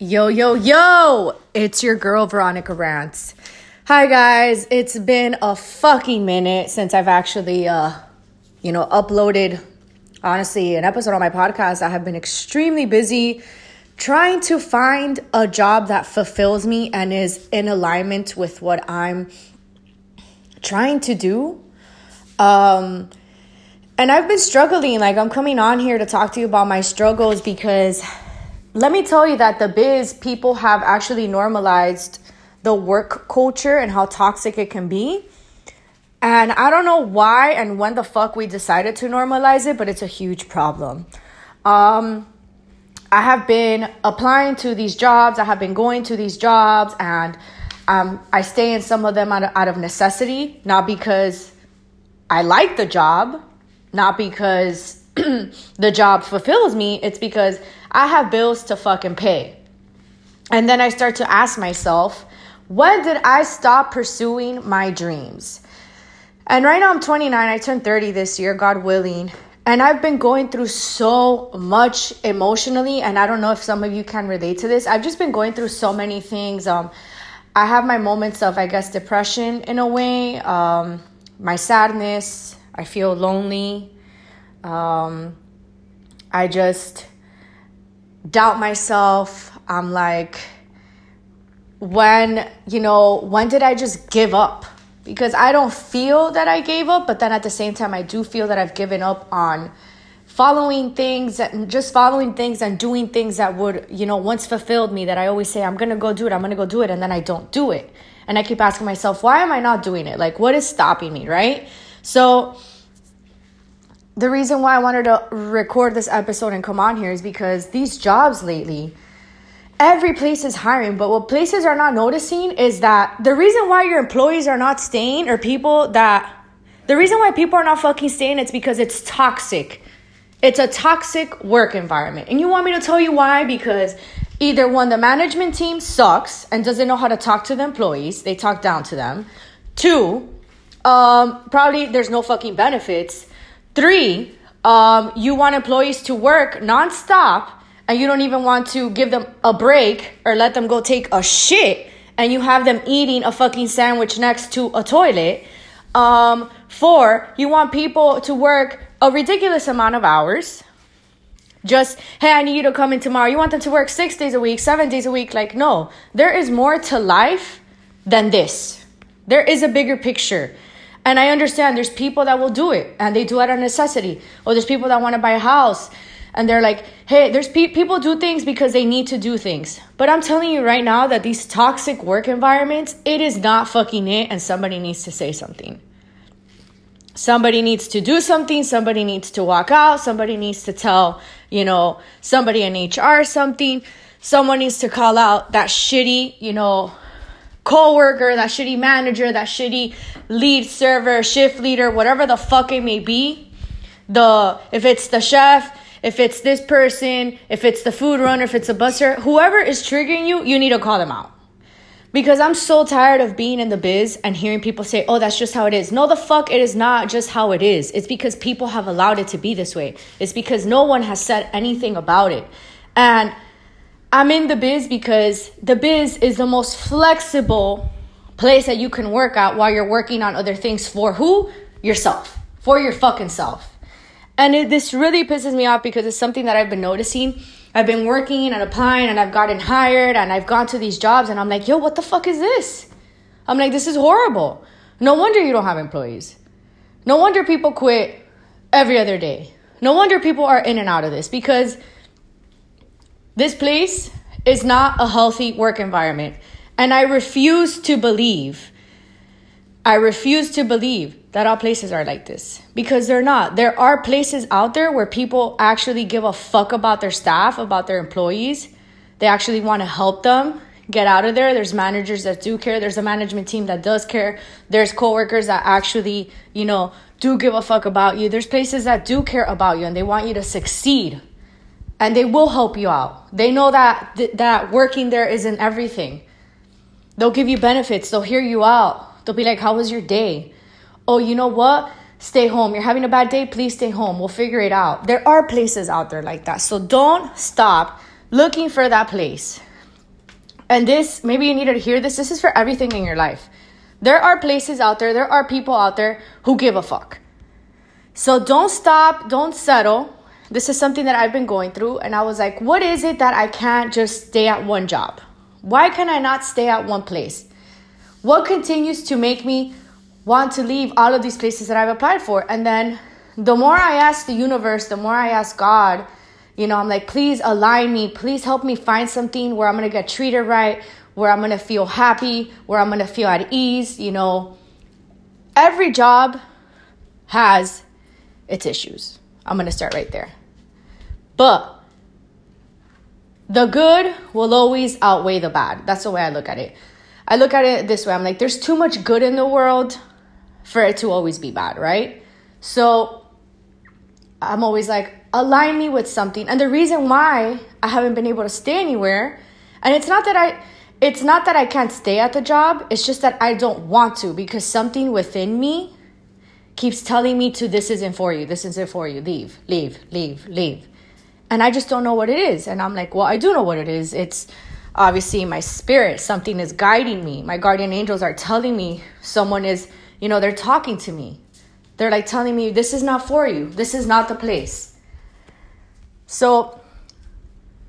Yo, yo, yo! It's your girl, Veronica Rants. Hi, guys. It's been a fucking minute since I've actually, uh, you know, uploaded, honestly, an episode on my podcast. I have been extremely busy trying to find a job that fulfills me and is in alignment with what I'm trying to do. Um, and I've been struggling. Like, I'm coming on here to talk to you about my struggles because let me tell you that the biz people have actually normalized the work culture and how toxic it can be. And I don't know why and when the fuck we decided to normalize it, but it's a huge problem. Um, I have been applying to these jobs, I have been going to these jobs, and um, I stay in some of them out of, out of necessity, not because I like the job, not because the job fulfills me, it's because I have bills to fucking pay. And then I start to ask myself, when did I stop pursuing my dreams? And right now I'm 29, I turned 30 this year, God willing. And I've been going through so much emotionally, and I don't know if some of you can relate to this. I've just been going through so many things. Um, I have my moments of, I guess, depression in a way, um, my sadness. I feel lonely. Um, I just doubt myself. I'm like, when, you know, when did I just give up? Because I don't feel that I gave up, but then at the same time, I do feel that I've given up on following things and just following things and doing things that would, you know, once fulfilled me that I always say, I'm to go do it, I'm to go do it, and then I don't do it. And I keep asking myself, why am I not doing it? Like, what is stopping me, right? So, the reason why I wanted to record this episode and come on here is because these jobs lately, every place is hiring, but what places are not noticing is that the reason why your employees are not staying or people that the reason why people are not fucking staying it's because it's toxic. It's a toxic work environment. And you want me to tell you why? Because either one, the management team sucks and doesn't know how to talk to the employees, they talk down to them. Two, um, probably there's no fucking benefits. Three, um, you want employees to work nonstop and you don't even want to give them a break or let them go take a shit and you have them eating a fucking sandwich next to a toilet. Um, four, you want people to work a ridiculous amount of hours. Just, hey, I need you to come in tomorrow. You want them to work six days a week, seven days a week. Like, no, there is more to life than this. There is a bigger picture. And I understand there's people that will do it and they do it out of necessity. Or there's people that want to buy a house and they're like, hey, there's pe- people do things because they need to do things. But I'm telling you right now that these toxic work environments, it is not fucking it and somebody needs to say something. Somebody needs to do something, somebody needs to walk out, somebody needs to tell, you know, somebody in HR something. Someone needs to call out that shitty, you know, coworker, that shitty manager, that shitty lead server, shift leader, whatever the fuck it may be. The if it's the chef, if it's this person, if it's the food runner, if it's a busser, whoever is triggering you, you need to call them out. Because I'm so tired of being in the biz and hearing people say, oh, that's just how it is. No, the fuck, it is not just how it is. It's because people have allowed it to be this way. It's because no one has said anything about it. And I'm in the biz because the biz is the most flexible place that you can work at while you're working on other things for who? Yourself. For your fucking self. And it, this really pisses me off because it's something that I've been noticing. I've been working and applying and I've gotten hired and I've gone to these jobs and I'm like, yo, what the fuck is this? I'm like, this is horrible. No wonder you don't have employees. No wonder people quit every other day. No wonder people are in and out of this because this place is not a healthy work environment. And I refuse to believe, I refuse to believe that all places are like this because they're not. There are places out there where people actually give a fuck about their staff, about their employees. They actually want to help them get out of there. There's managers that do care. There's a management team that does care. There's coworkers that actually, you know, do give a fuck about you. There's places that do care about you and they want you to succeed and they will help you out. They know that th- that working there isn't everything. They'll give you benefits. They'll hear you out. They'll be like, "How was your day?" "Oh, you know what? Stay home. You're having a bad day. Please stay home. We'll figure it out." There are places out there like that. So don't stop looking for that place. And this, maybe you needed to hear this. This is for everything in your life. There are places out there, there are people out there who give a fuck. So don't stop, don't settle. This is something that I've been going through. And I was like, what is it that I can't just stay at one job? Why can I not stay at one place? What continues to make me want to leave all of these places that I've applied for? And then the more I ask the universe, the more I ask God, you know, I'm like, please align me, please help me find something where I'm gonna get treated right, where I'm gonna feel happy, where I'm gonna feel at ease, you know. Every job has its issues. I'm gonna start right there. But the good will always outweigh the bad. That's the way I look at it. I look at it this way I'm like, there's too much good in the world for it to always be bad, right? So I'm always like, align me with something. And the reason why I haven't been able to stay anywhere, and it's not that I it's not that I can't stay at the job, it's just that I don't want to because something within me keeps telling me to this isn't for you, this isn't for you, leave, leave, leave, leave. And I just don't know what it is. And I'm like, well, I do know what it is. It's obviously my spirit, something is guiding me. My guardian angels are telling me someone is, you know, they're talking to me. They're like telling me, this is not for you. This is not the place. So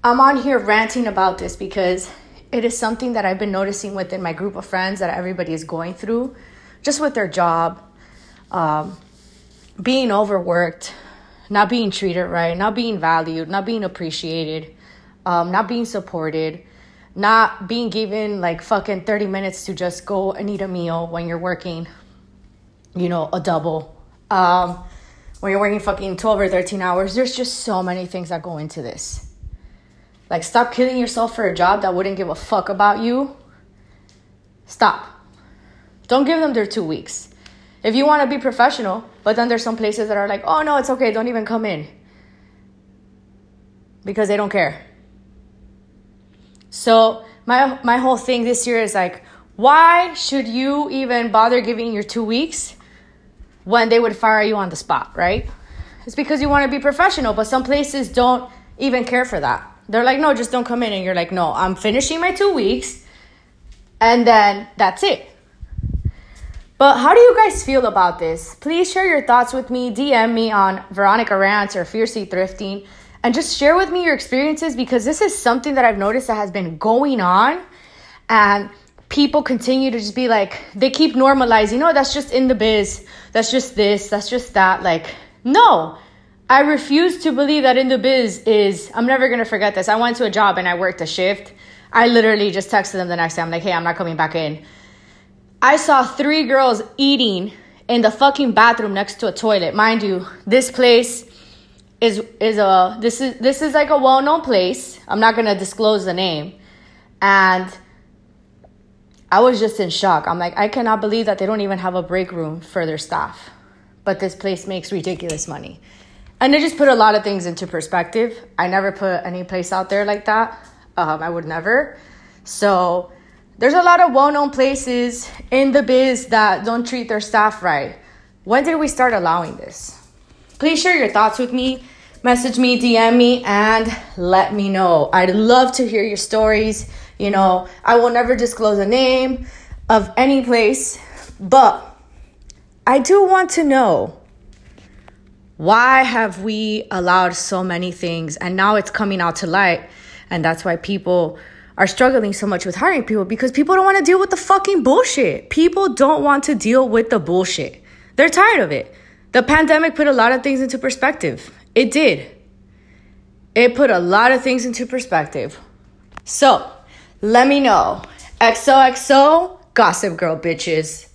I'm on here ranting about this because it is something that I've been noticing within my group of friends that everybody is going through, just with their job, um, being overworked, not being treated right, not being valued, not being appreciated, um, not being supported, not being given like fucking 30 minutes to just go and eat a meal when you're working, you know, a double. Um, when you're working fucking 12 or 13 hours, there's just so many things that go into this. Like, stop killing yourself for a job that wouldn't give a fuck about you. Stop. Don't give them their two weeks. If you want to be professional, but then there's some places that are like, oh no, it's okay, don't even come in. Because they don't care. So my my whole thing this year is like, why should you even bother giving your two weeks when they would fire you on the spot, right? It's because you want to be professional, but some places don't even care for that. They're like, no, just don't come in. And you're like, no, I'm finishing my two weeks. And then that's it. But how do you guys feel about this? Please share your thoughts with me. DM me on Veronica Rants or Fiercely Thrifting and just share with me your experiences because this is something that I've noticed that has been going on. And people continue to just be like, they keep normalizing, no, that's just in the biz. That's just this. That's just that. Like, no. I refuse to believe that in the biz is, I'm never going to forget this. I went to a job and I worked a shift. I literally just texted them the next day. I'm like, hey, I'm not coming back in. I saw three girls eating in the fucking bathroom next to a toilet. Mind you, this place is is a this is this is like a well-known place. I'm not going to disclose the name. And I was just in shock. I'm like, I cannot believe that they don't even have a break room for their staff. But this place makes ridiculous money. And it just put a lot of things into perspective. I never put any place out there like that. Um, I would never. So there's a lot of well known places in the biz that don't treat their staff right. When did we start allowing this? Please share your thoughts with me. Message me, DM me, and let me know. I'd love to hear your stories. You know, I will never disclose a name of any place, but I do want to know why have we allowed so many things and now it's coming out to light and that's why people are struggling so much with hiring people because people don't want to deal with the fucking bullshit. People don't want to deal with the bullshit. They're tired of it. The pandemic put a lot of things into perspective. It did. It put a lot of things into perspective. So, let me know. XOXO, Gossip Girl bitches.